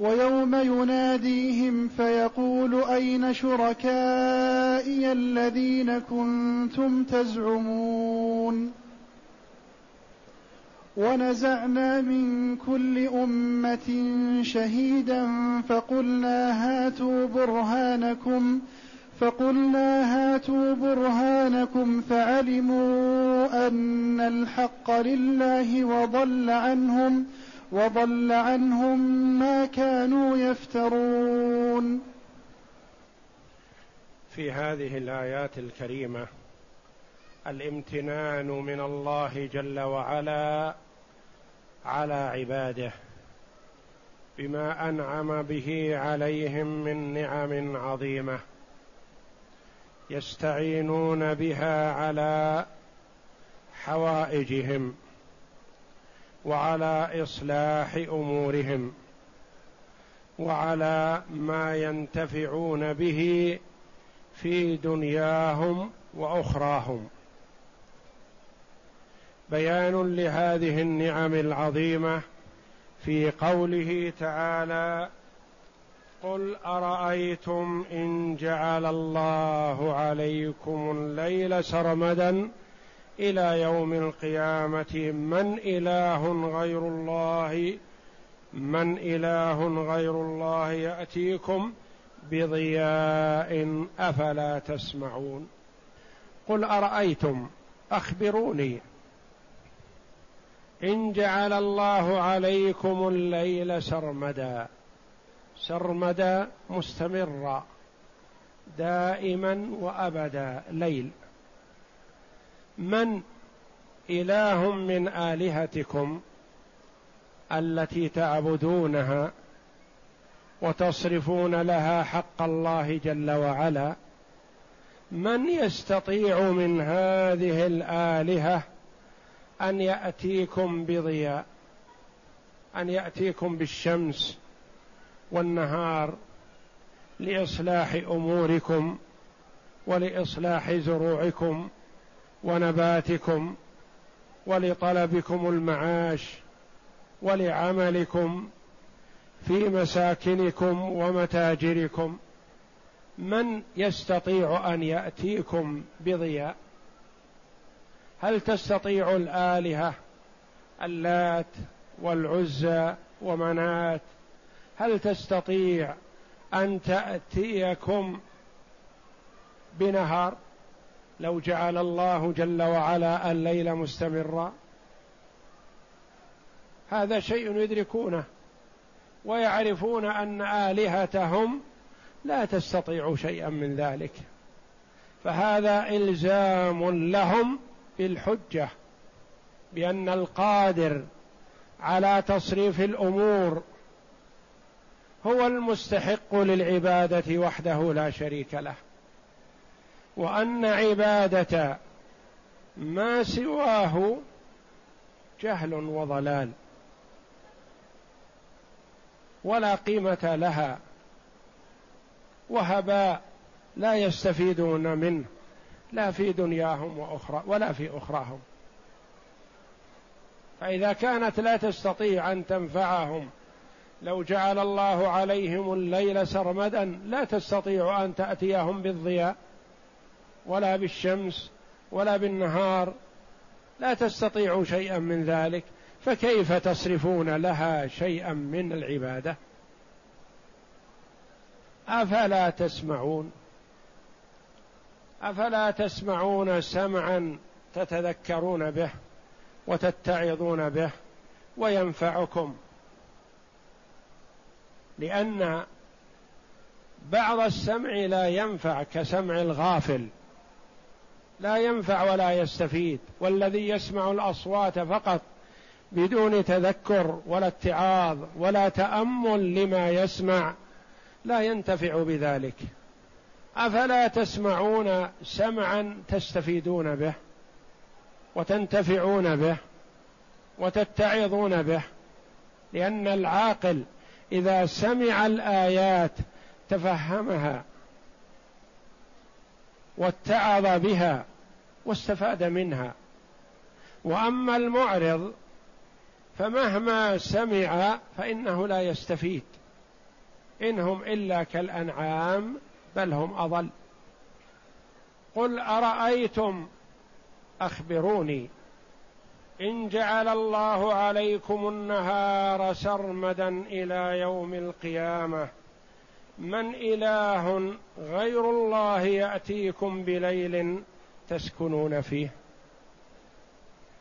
ويوم يناديهم فيقول أين شركائي الذين كنتم تزعمون ونزعنا من كل أمة شهيدا فقلنا هاتوا برهانكم فقلنا هاتوا برهانكم فعلموا أن الحق لله وضل عنهم وضل عنهم ما كانوا يفترون. في هذه الآيات الكريمة الامتنان من الله جل وعلا على عباده بما أنعم به عليهم من نعم عظيمة يستعينون بها على حوائجهم. وعلى إصلاح أمورهم وعلى ما ينتفعون به في دنياهم وأخراهم. بيان لهذه النعم العظيمة في قوله تعالى قل أرأيتم إن جعل الله عليكم الليل سرمدا إلى يوم القيامة من إله غير الله من إله غير الله يأتيكم بضياء أفلا تسمعون. قل أرأيتم؟ أخبروني. إن جعل الله عليكم الليل سرمدا سرمدا مستمرا دائما وأبدا ليل. من إله من آلهتكم التي تعبدونها وتصرفون لها حق الله جل وعلا من يستطيع من هذه الآلهة أن يأتيكم بضياء أن يأتيكم بالشمس والنهار لإصلاح أموركم ولإصلاح زروعكم ونباتكم ولطلبكم المعاش ولعملكم في مساكنكم ومتاجركم من يستطيع أن يأتيكم بضياء؟ هل تستطيع الآلهة اللات والعزى ومنات؟ هل تستطيع أن تأتيكم بنهار؟ لو جعل الله جل وعلا الليل مستمرا. هذا شيء يدركونه ويعرفون أن آلهتهم لا تستطيع شيئا من ذلك. فهذا إلزام لهم بالحجة بأن القادر على تصريف الأمور هو المستحق للعبادة وحده لا شريك له. وأن عبادة ما سواه جهل وضلال ولا قيمة لها وهباء لا يستفيدون منه لا في دنياهم وأخرى ولا في أخراهم. فإذا كانت لا تستطيع أن تنفعهم لو جعل الله عليهم الليل سرمدا لا تستطيع أن تأتيهم بالضياء. ولا بالشمس ولا بالنهار لا تستطيع شيئا من ذلك فكيف تصرفون لها شيئا من العبادة؟ أفلا تسمعون؟ أفلا تسمعون سمعا تتذكرون به وتتعظون به وينفعكم؟ لأن بعض السمع لا ينفع كسمع الغافل. لا ينفع ولا يستفيد. والذي يسمع الأصوات فقط بدون تذكر ولا اتعاظ ولا تأمل لما يسمع لا ينتفع بذلك. أفلا تسمعون سمعا تستفيدون به وتنتفعون به وتتعظون به. لأن العاقل إذا سمع الآيات تفهمها واتعظ بها واستفاد منها. وأما المعرض فمهما سمع فإنه لا يستفيد. إنهم إلا كالأنعام بل هم أضل. قل أرأيتم؟ أخبروني. إن جعل الله عليكم النهار سرمدا إلى يوم القيامة من إله غير الله يأتيكم بليل تسكنون فيه.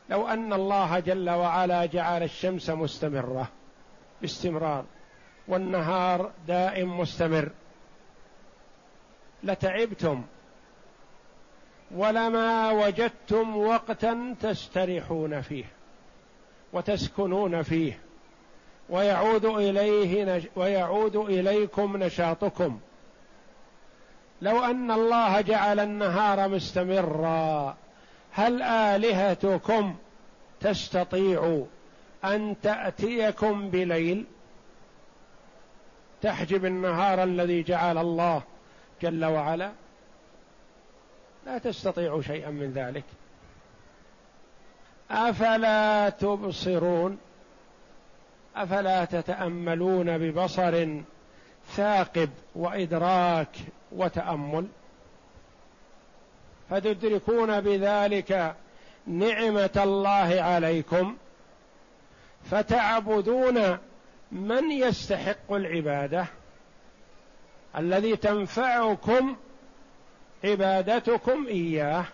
لو أن الله جل وعلا جعل الشمس مستمرة باستمرار والنهار دائم مستمر لتعبتم ولما وجدتم وقتا تستريحون فيه وتسكنون فيه. ويعود إليه ويعود إليكم نشاطكم. لو أن الله جعل النهار مستمرا هل آلهتكم تستطيع أن تأتيكم بليل؟ تحجب النهار الذي جعل الله جل وعلا؟ لا تستطيع شيئا من ذلك. أفلا تبصرون؟ أفلا تتأملون ببصر ثاقب وإدراك وتأمل؟ فتدركون بذلك نعمة الله عليكم فتعبدون من يستحق العبادة الذي تنفعكم عبادتكم إياه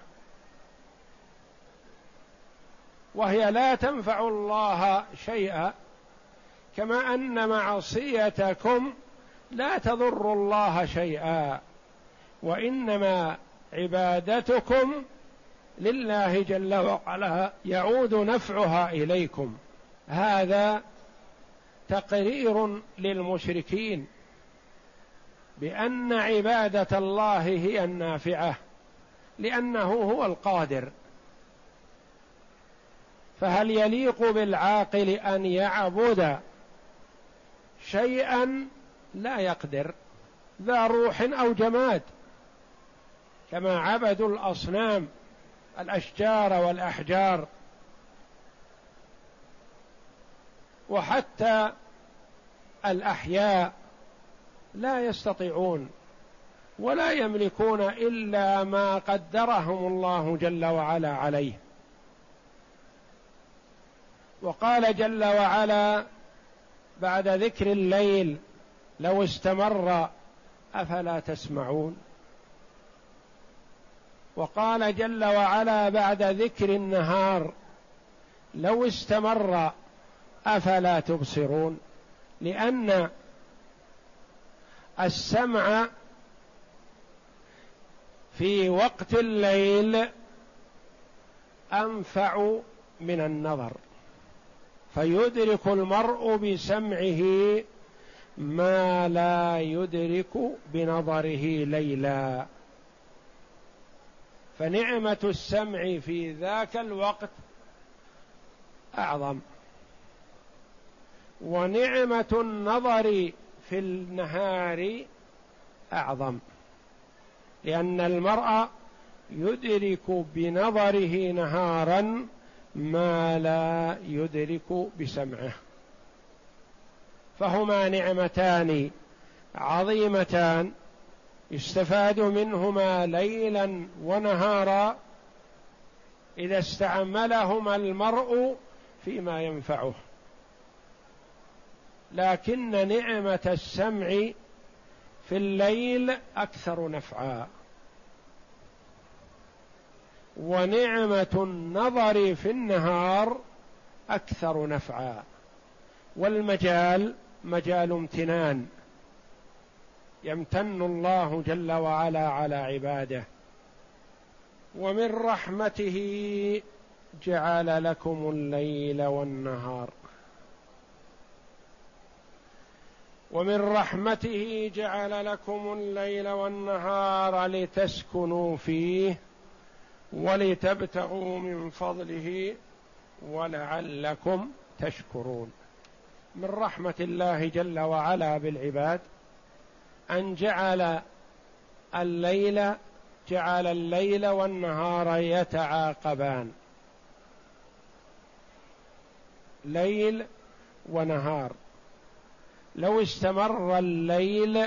وهي لا تنفع الله شيئا كما أن معصيتكم لا تضر الله شيئا وإنما عبادتكم لله جل وعلا يعود نفعها إليكم. هذا تقرير للمشركين بأن عبادة الله هي النافعة لأنه هو القادر. فهل يليق بالعاقل أن يعبد شيئا لا يقدر ذا روح أو جماد. كما عبدوا الأصنام الأشجار والأحجار. وحتى الأحياء لا يستطيعون ولا يملكون إلا ما قدرهم الله جل وعلا عليه. وقال جل وعلا بعد ذكر الليل لو استمر أفلا تسمعون؟ وقال جل وعلا بعد ذكر النهار لو استمر أفلا تبصرون؟ لأن السمع في وقت الليل أنفع من النظر. فيدرك المرء بسمعه ما لا يدرك بنظره ليلا. فنعمة السمع في ذاك الوقت أعظم. ونعمة النظر في النهار أعظم. لأن المرء يدرك بنظره نهارا ما لا يدرك بسمعه. فهما نعمتان عظيمتان يستفاد منهما ليلا ونهارا إذا استعملهما المرء فيما ينفعه. لكن نعمة السمع في الليل أكثر نفعا. ونعمة النظر في النهار أكثر نفعا. والمجال مجال امتنان. يمتن الله جل وعلا على عباده. ومن رحمته جعل لكم الليل والنهار. ومن رحمته جعل لكم الليل والنهار لتسكنوا فيه. ولتبتغوا من فضله ولعلكم تشكرون. من رحمة الله جل وعلا بالعباد أن جعل الليل جعل الليل والنهار يتعاقبان. ليل ونهار. لو استمر الليل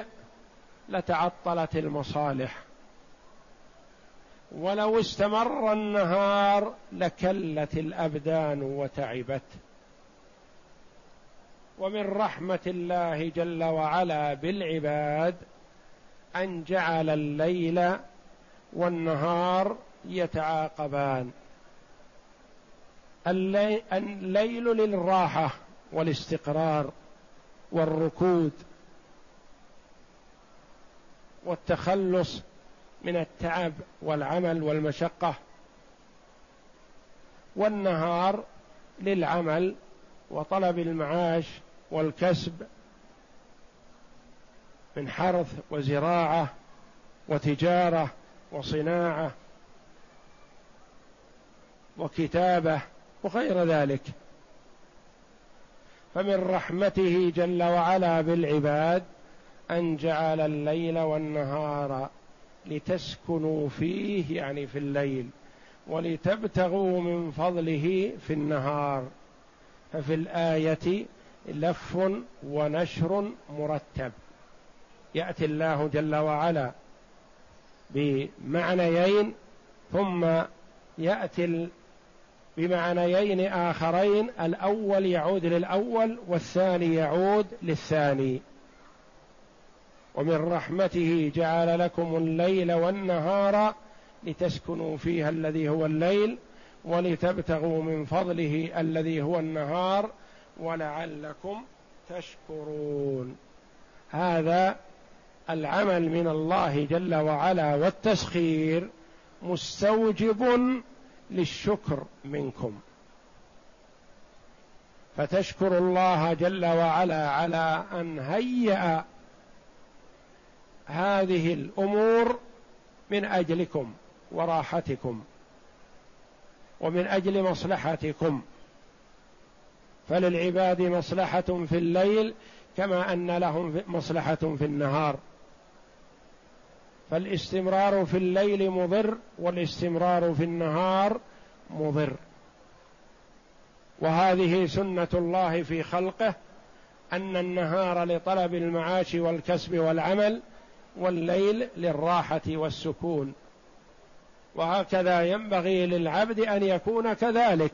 لتعطلت المصالح. ولو استمر النهار لكلت الأبدان وتعبت. ومن رحمة الله جل وعلا بالعباد أن جعل الليل والنهار يتعاقبان. الليل للراحة والاستقرار والركود والتخلص من التعب والعمل والمشقة والنهار للعمل وطلب المعاش والكسب من حرث وزراعة وتجارة وصناعة وكتابة وغير ذلك. فمن رحمته جل وعلا بالعباد أن جعل الليل والنهار لتسكنوا فيه يعني في الليل ولتبتغوا من فضله في النهار. ففي الآية لف ونشر مرتب. يأتي الله جل وعلا بمعنيين ثم يأتي بمعنيين آخرين الأول يعود للأول والثاني يعود للثاني. ومن رحمته جعل لكم الليل والنهار لتسكنوا فيها الذي هو الليل ولتبتغوا من فضله الذي هو النهار ولعلكم تشكرون. هذا العمل من الله جل وعلا والتسخير مستوجب للشكر منكم. فتشكر الله جل وعلا على أن هيأ هذه الأمور من أجلكم وراحتكم ومن أجل مصلحتكم. فللعباد مصلحة في الليل كما أن لهم مصلحة في النهار. فالاستمرار في الليل مضر والاستمرار في النهار مضر. وهذه سنة الله في خلقه أن النهار لطلب المعاش والكسب والعمل والليل للراحة والسكون. وهكذا ينبغي للعبد أن يكون كذلك.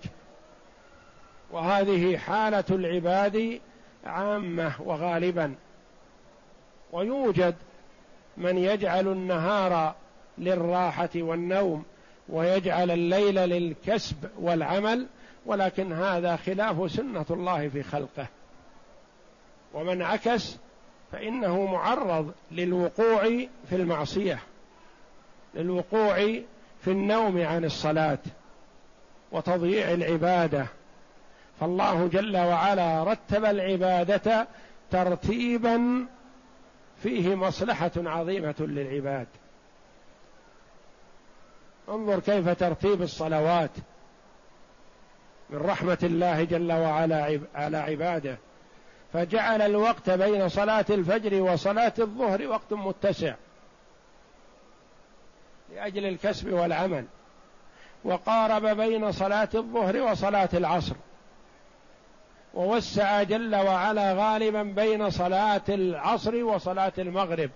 وهذه حالة العباد عامة وغالبا. ويوجد من يجعل النهار للراحة والنوم ويجعل الليل للكسب والعمل ولكن هذا خلاف سنة الله في خلقه. ومن عكس فإنه معرض للوقوع في المعصية للوقوع في النوم عن الصلاة وتضييع العبادة. فالله جل وعلا رتب العبادة ترتيبا فيه مصلحة عظيمة للعباد. انظر كيف ترتيب الصلوات من رحمة الله جل وعلا على عباده. فجعل الوقت بين صلاة الفجر وصلاة الظهر وقت متسع لأجل الكسب والعمل وقارب بين صلاة الظهر وصلاة العصر ووسع جل وعلا غالبا بين صلاة العصر وصلاة المغرب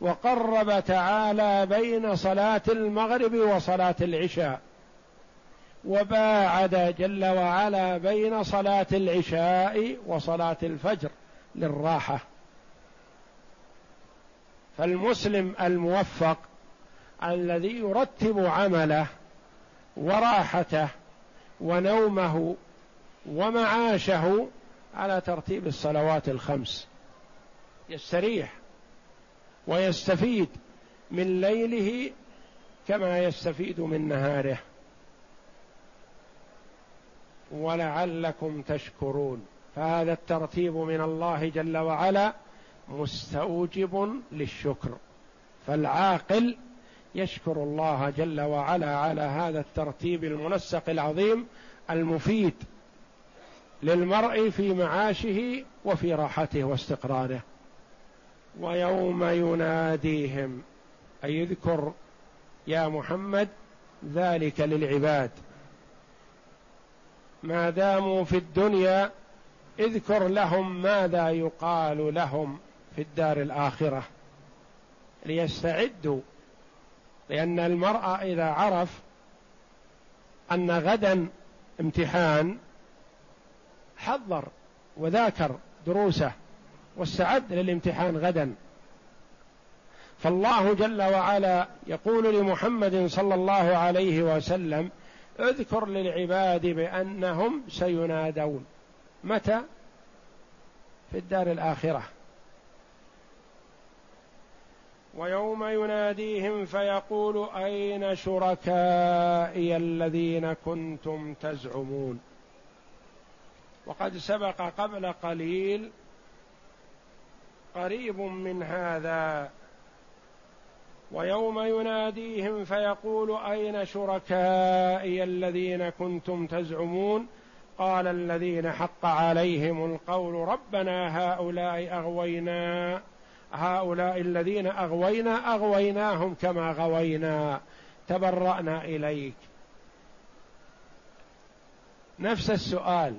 وقرب تعالى بين صلاة المغرب وصلاة العشاء. وباعد جل وعلا بين صلاة العشاء وصلاة الفجر للراحة. فالمسلم الموفق الذي يرتب عمله وراحته ونومه ومعاشه على ترتيب الصلوات الخمس. يستريح ويستفيد من ليله كما يستفيد من نهاره. ولعلكم تشكرون. فهذا الترتيب من الله جل وعلا مستوجب للشكر. فالعاقل يشكر الله جل وعلا على هذا الترتيب المنسق العظيم المفيد للمرء في معاشه وفي راحته واستقراره. ويوم يناديهم أي يذكر يا محمد ذلك للعباد. ما داموا في الدنيا اذكر لهم ماذا يقال لهم في الدار الآخرة. ليستعدوا لأن المرء إذا عرف أن غدا امتحان حضر وذاكر دروسه واستعد للامتحان غدا. فالله جل وعلا يقول لمحمد صلى الله عليه وسلم اذكر للعباد بأنهم سينادون. متى؟ في الدار الآخرة. ويوم يناديهم فيقول أين شركائي الذين كنتم تزعمون؟ وقد سبق قبل قليل قريب من هذا ويوم يناديهم فيقول أين شركائي الذين كنتم تزعمون؟ قال الذين حق عليهم القول ربنا هؤلاء أغوينا. هؤلاء الذين أغوينا أغويناهم كما غوينا. تبرأنا إليك. نفس السؤال.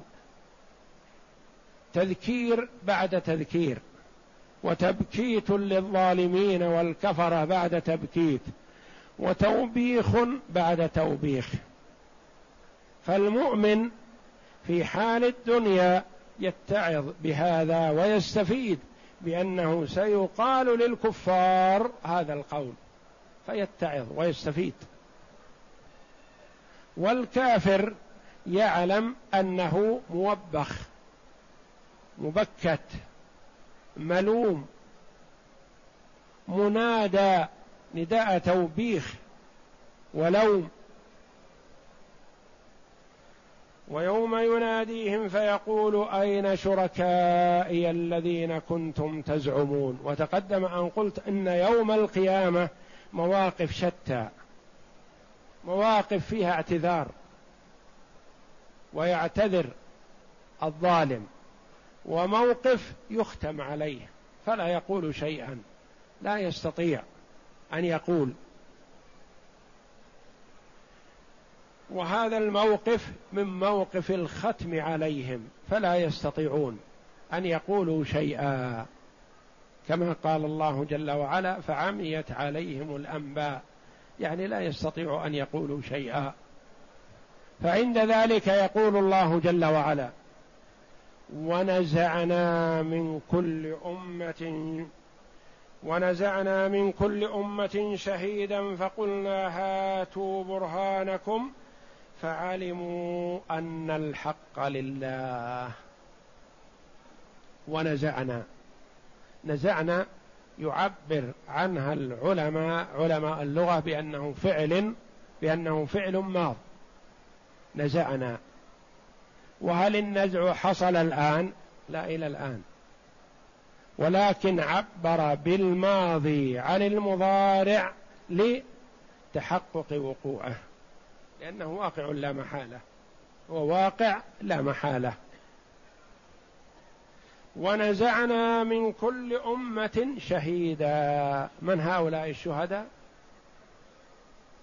تذكير بعد تذكير. وتبكيت للظالمين والكفره بعد تبكيت وتوبيخ بعد توبيخ. فالمؤمن في حال الدنيا يتعظ بهذا ويستفيد بأنه سيقال للكفار هذا القول فيتعظ ويستفيد. والكافر يعلم أنه موبخ مبكت. ملوم منادى نداء توبيخ ولوم. ويوم يناديهم فيقول أين شركائي الذين كنتم تزعمون؟ وتقدم أن قلت إن يوم القيامة مواقف شتى مواقف فيها اعتذار ويعتذر الظالم. وموقف يختم عليه فلا يقول شيئا لا يستطيع أن يقول. وهذا الموقف من موقف الختم عليهم فلا يستطيعون أن يقولوا شيئا. كما قال الله جل وعلا فعميت عليهم الأنباء يعني لا يستطيع أن يقولوا شيئا. فعند ذلك يقول الله جل وعلا ونزعنا من كل أمة ونزعنا من كل أمة شهيدا فقلنا هاتوا برهانكم فعلموا أن الحق لله. ونزعنا نزعنا يعبر عنها العلماء علماء اللغة بأنه فعل بأنه فعل ماض. نزعنا وهل النزع حصل الآن؟ لا إلى الآن. ولكن عبر بالماضي عن المضارع لتحقق وقوعه. لأنه واقع لا محالة. هو واقع لا محالة. ونزعنا من كل أمة شهيدا. من هؤلاء الشهداء؟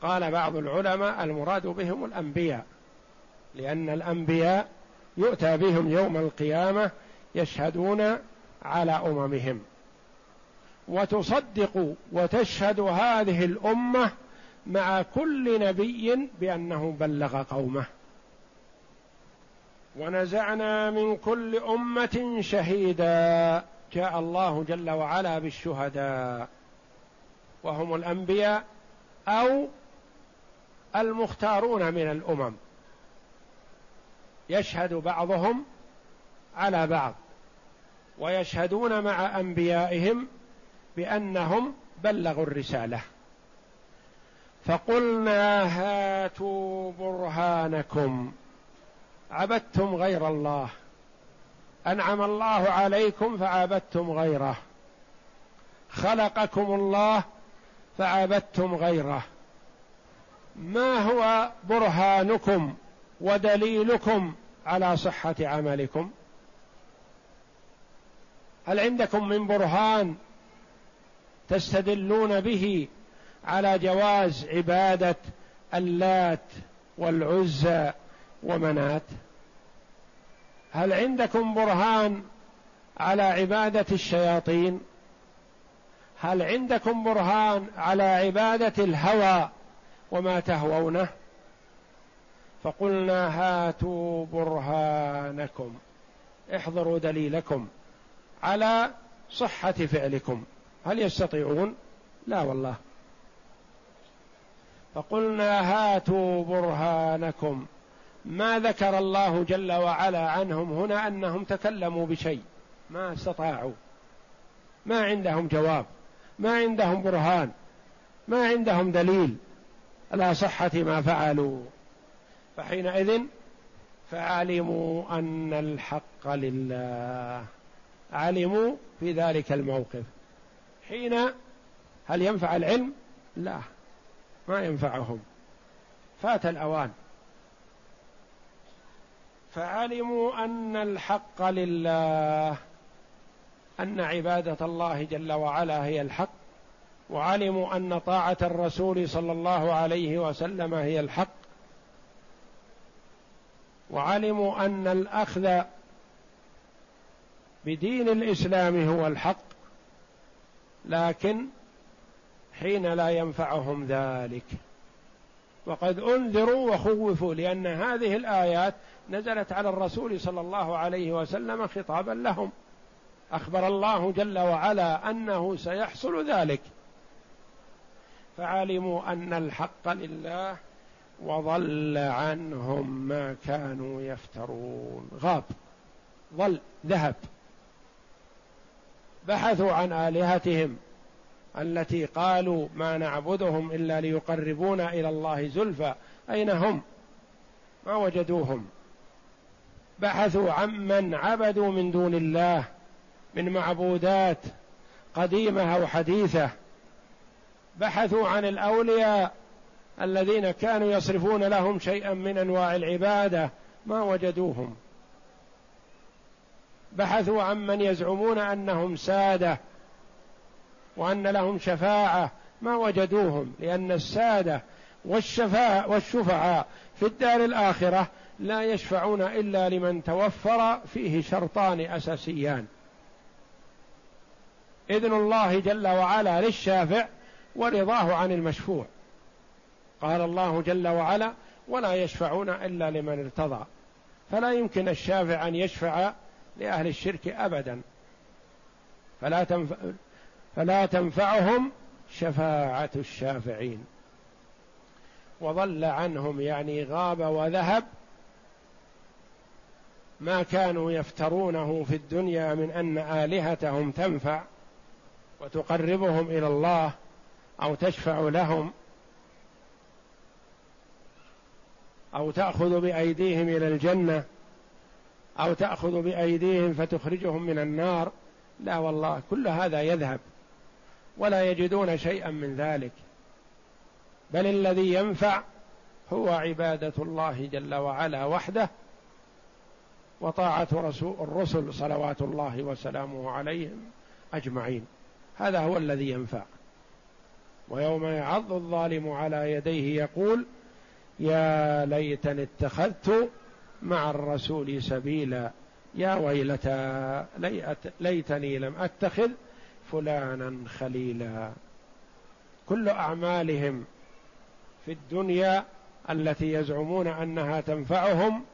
قال بعض العلماء المراد بهم الأنبياء. لأن الأنبياء يؤتى بهم يوم القيامة يشهدون على أممهم. وتصدق وتشهد هذه الأمة مع كل نبي بأنه بلغ قومه. ونزعنا من كل أمة شهيدا. جاء الله جل وعلا بالشهداء. وهم الأنبياء أو المختارون من الأمم. يشهد بعضهم على بعض ويشهدون مع أنبيائهم بأنهم بلغوا الرسالة. فقلنا هاتوا برهانكم عبدتم غير الله أنعم الله عليكم فعبدتم غيره خلقكم الله فعبدتم غيره. ما هو برهانكم؟ ودليلكم على صحة عملكم. هل عندكم من برهان تستدلون به على جواز عبادة اللات والعزى ومنات؟ هل عندكم برهان على عبادة الشياطين؟ هل عندكم برهان على عبادة الهوى وما تهوونه؟ فقلنا هاتوا برهانكم. احضروا دليلكم على صحة فعلكم. هل يستطيعون؟ لا والله. فقلنا هاتوا برهانكم. ما ذكر الله جل وعلا عنهم هنا أنهم تكلموا بشيء. ما استطاعوا. ما عندهم جواب. ما عندهم برهان. ما عندهم دليل. على صحة ما فعلوا. فحينئذ فعلموا أن الحق لله. علموا في ذلك الموقف. حين هل ينفع العلم؟ لا ما ينفعهم. فات الأوان. فعلموا أن الحق لله أن عبادة الله جل وعلا هي الحق وعلموا أن طاعة الرسول صلى الله عليه وسلم هي الحق وعلموا أن الأخذ بدين الإسلام هو الحق لكن حين لا ينفعهم ذلك. وقد أنذروا وخوفوا لأن هذه الآيات نزلت على الرسول صلى الله عليه وسلم خطابا لهم. أخبر الله جل وعلا أنه سيحصل ذلك. فعلموا أن الحق لله وضل عنهم ما كانوا يفترون. غاب. ضل. ذهب. بحثوا عن آلهتهم التي قالوا ما نعبدهم إلا ليقربونا إلى الله زلفى. أين هم؟ ما وجدوهم. بحثوا عمن عبدوا من دون الله من معبودات قديمة أو حديثة. بحثوا عن الأولياء الذين كانوا يصرفون لهم شيئا من أنواع العبادة ما وجدوهم. بحثوا عن من يزعمون أنهم سادة وأن لهم شفاعة. ما وجدوهم لأن السادة والشفاء والشفعاء في الدار الآخرة لا يشفعون إلا لمن توفر فيه شرطان أساسيان. إذن الله جل وعلا للشافع ورضاه عن المشفوع. قال الله جل وعلا ولا يشفعون إلا لمن ارتضى. فلا يمكن الشافع أن يشفع لأهل الشرك ابدا. فلا تنفع فلا تنفعهم شفاعة الشافعين. وضل عنهم يعني غاب وذهب ما كانوا يفترونه في الدنيا من أن آلهتهم تنفع وتقربهم إلى الله أو تشفع لهم. أو تأخذ بأيديهم إلى الجنة أو تأخذ بأيديهم فتخرجهم من النار. لا والله كل هذا يذهب. ولا يجدون شيئا من ذلك. بل الذي ينفع هو عبادة الله جل وعلا وحده وطاعة رسول الرسل صلوات الله وسلامه عليهم أجمعين. هذا هو الذي ينفع. ويوم يعض الظالم على يديه يقول يا ليتني اتخذت مع الرسول سبيلا. يا ويلتى ليتني لم أتخذ فلانا خليلا. كل أعمالهم في الدنيا التي يزعمون أنها تنفعهم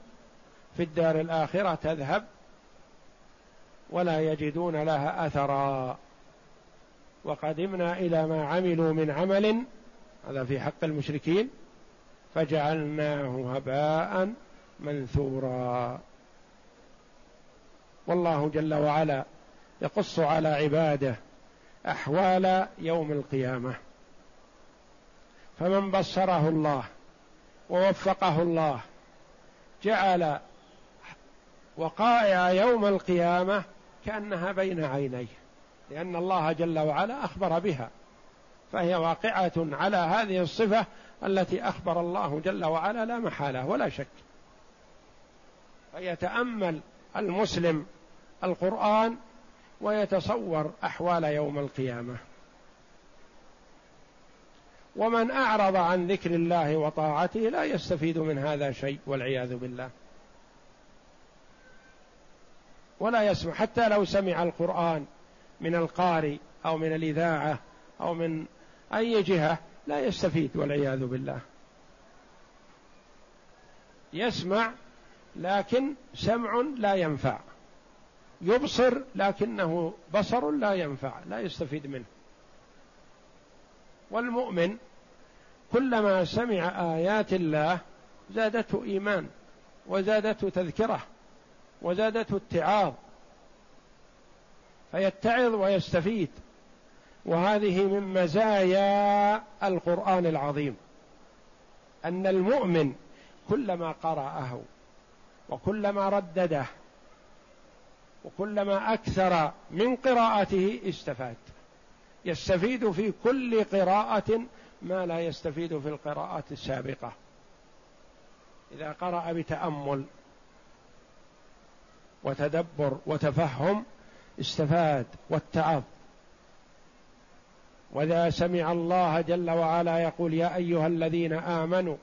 في الدار الآخرة تذهب ولا يجدون لها أثرا. وقدمنا إلى ما عملوا من عمل هذا في حق المشركين فجعلناه هباء منثورا. والله جل وعلا يقص على عباده أحوال يوم القيامة. فمن بصره الله ووفقه الله جعل وقائع يوم القيامة كأنها بين عينيه لأن الله جل وعلا أخبر بها فهي واقعة على هذه الصفة التي أخبر الله جل وعلا لا محالة ولا شك. فيتأمل المسلم القرآن ويتصور أحوال يوم القيامة. ومن أعرض عن ذكر الله وطاعته لا يستفيد من هذا شيء والعياذ بالله. ولا يسمع حتى لو سمع القرآن من القارئ أو من الإذاعة أو من أي جهة لا يستفيد والعياذ بالله. يسمع لكن سمع لا ينفع. يبصر لكنه بصر لا ينفع لا يستفيد منه. والمؤمن كلما سمع آيات الله زادته إيمان وزادته تذكرة وزادته اتعاظ. فيتعظ ويستفيد. وهذه من مزايا القرآن العظيم. أن المؤمن كلما قرأه وكلما ردده وكلما أكثر من قراءته استفاد. يستفيد في كل قراءة ما لا يستفيد في القراءات السابقة. إذا قرأ بتأمل وتدبر وتفهم استفاد واتعظ وإذا سمع الله جل وعلا يقول يا أيها الذين آمنوا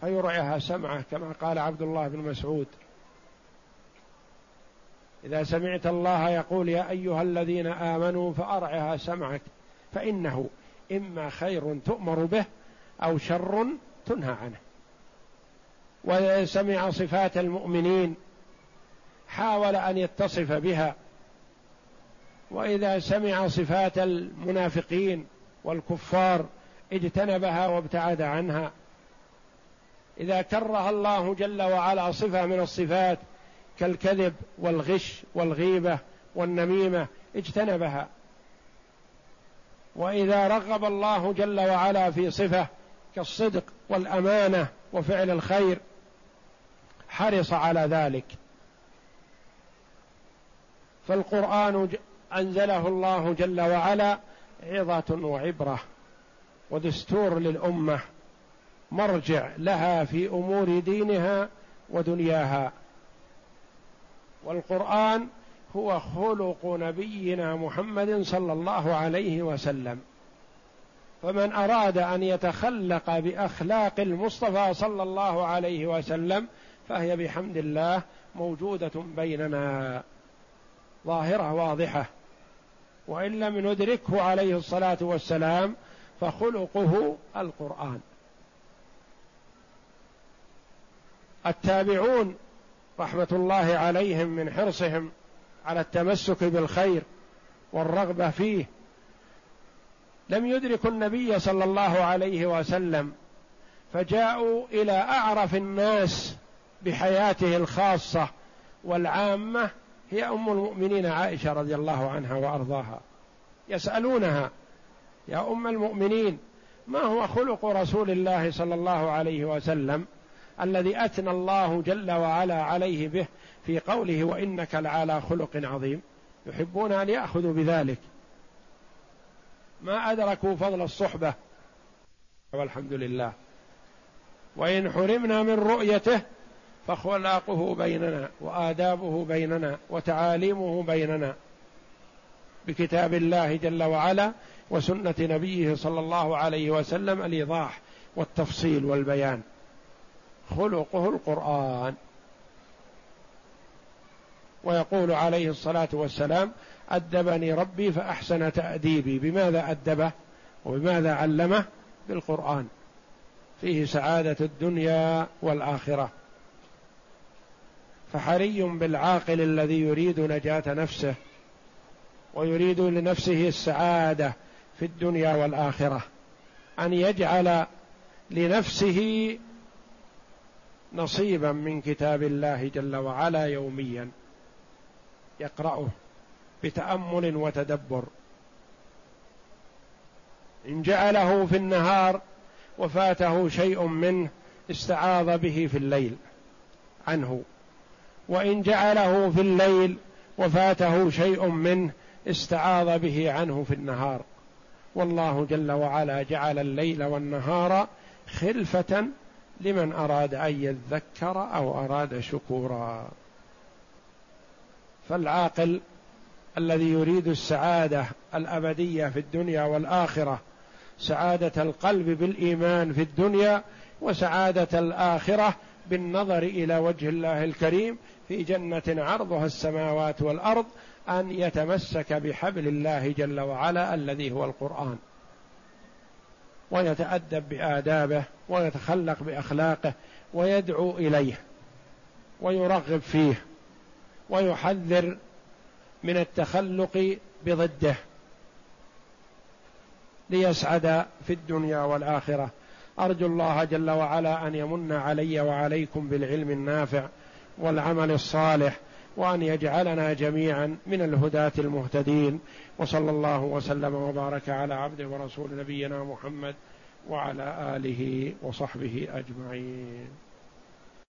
فيرعها سمعه كما قال عبد الله بن مسعود. إذا سمعت الله يقول يا أيها الذين آمنوا فأرعها سمعك فإنه إما خير تؤمر به أو شر تنهى عنه. وإذا سمع صفات المؤمنين حاول أن يتصف بها وإذا سمع صفات المنافقين والكفار اجتنبها وابتعد عنها. إذا كره الله جل وعلا صفة من الصفات كالكذب والغش والغيبة والنميمة اجتنبها. وإذا رغب الله جل وعلا في صفة كالصدق والأمانة وفعل الخير حرص على ذلك. فالقرآن أنزله الله جل وعلا عظة وعبرة ودستور للأمة مرجع لها في أمور دينها ودنياها. والقرآن هو خلق نبينا محمد صلى الله عليه وسلم. فمن أراد أن يتخلق بأخلاق المصطفى صلى الله عليه وسلم فهي بحمد الله موجودة بيننا. ظاهرة واضحة. وان لم ندركه عليه الصلاة والسلام فخلقه القرآن. التابعون رحمة الله عليهم من حرصهم على التمسك بالخير والرغبة فيه لم يدركوا النبي صلى الله عليه وسلم فجاءوا إلى أعرف الناس بحياته الخاصة والعامة هي أم المؤمنين عائشة رضي الله عنها وأرضاها. يسألونها يا أم المؤمنين ما هو خلق رسول الله صلى الله عليه وسلم الذي أثنى الله جل وعلا عليه به في قوله وإنك لعلى خلق عظيم؟ يحبون ان ياخذوا بذلك. ما أدركوا فضل الصحبة. والحمد لله. وإن حرمنا من رؤيته فخلاقه بيننا وآدابه بيننا وتعاليمه بيننا بكتاب الله جل وعلا وسنة نبيه صلى الله عليه وسلم الإيضاح والتفصيل والبيان. خلقه القرآن. ويقول عليه الصلاة والسلام أدبني ربي فأحسن تأديبي. بماذا أدبه؟ وبماذا علمه؟ بالقرآن. فيه سعادة الدنيا والآخرة. فحري بالعاقل الذي يريد نجاة نفسه ويريد لنفسه السعادة في الدنيا والآخرة. أن يجعل لنفسه نصيبا من كتاب الله جل وعلا يوميا. يقرأه بتأمل وتدبر. إن جعله في النهار وفاته شيء منه استعاذ به في الليل عنه. وإن جعله في الليل وفاته شيء منه استعاذ به عنه في النهار. والله جل وعلا جعل الليل والنهار خلفة لمن أراد أن يذكر أو أراد شكورا. فالعاقل الذي يريد السعادة الأبدية في الدنيا والآخرة سعادة القلب بالإيمان في الدنيا وسعادة الآخرة بالنظر إلى وجه الله الكريم في جنة عرضها السماوات والأرض أن يتمسك بحبل الله جل وعلا الذي هو القرآن. ويتأدب بآدابه ويتخلق بأخلاقه ويدعو إليه ويرغب فيه ويحذر من التخلق بضده ليسعد في الدنيا والآخرة. أرجو الله جل وعلا أن يمن علي وعليكم بالعلم النافع والعمل الصالح وأن يجعلنا جميعا من الهداة المهتدين وصلى الله وسلم وبارك على عبده ورسول نبينا محمد وعلى آله وصحبه أجمعين.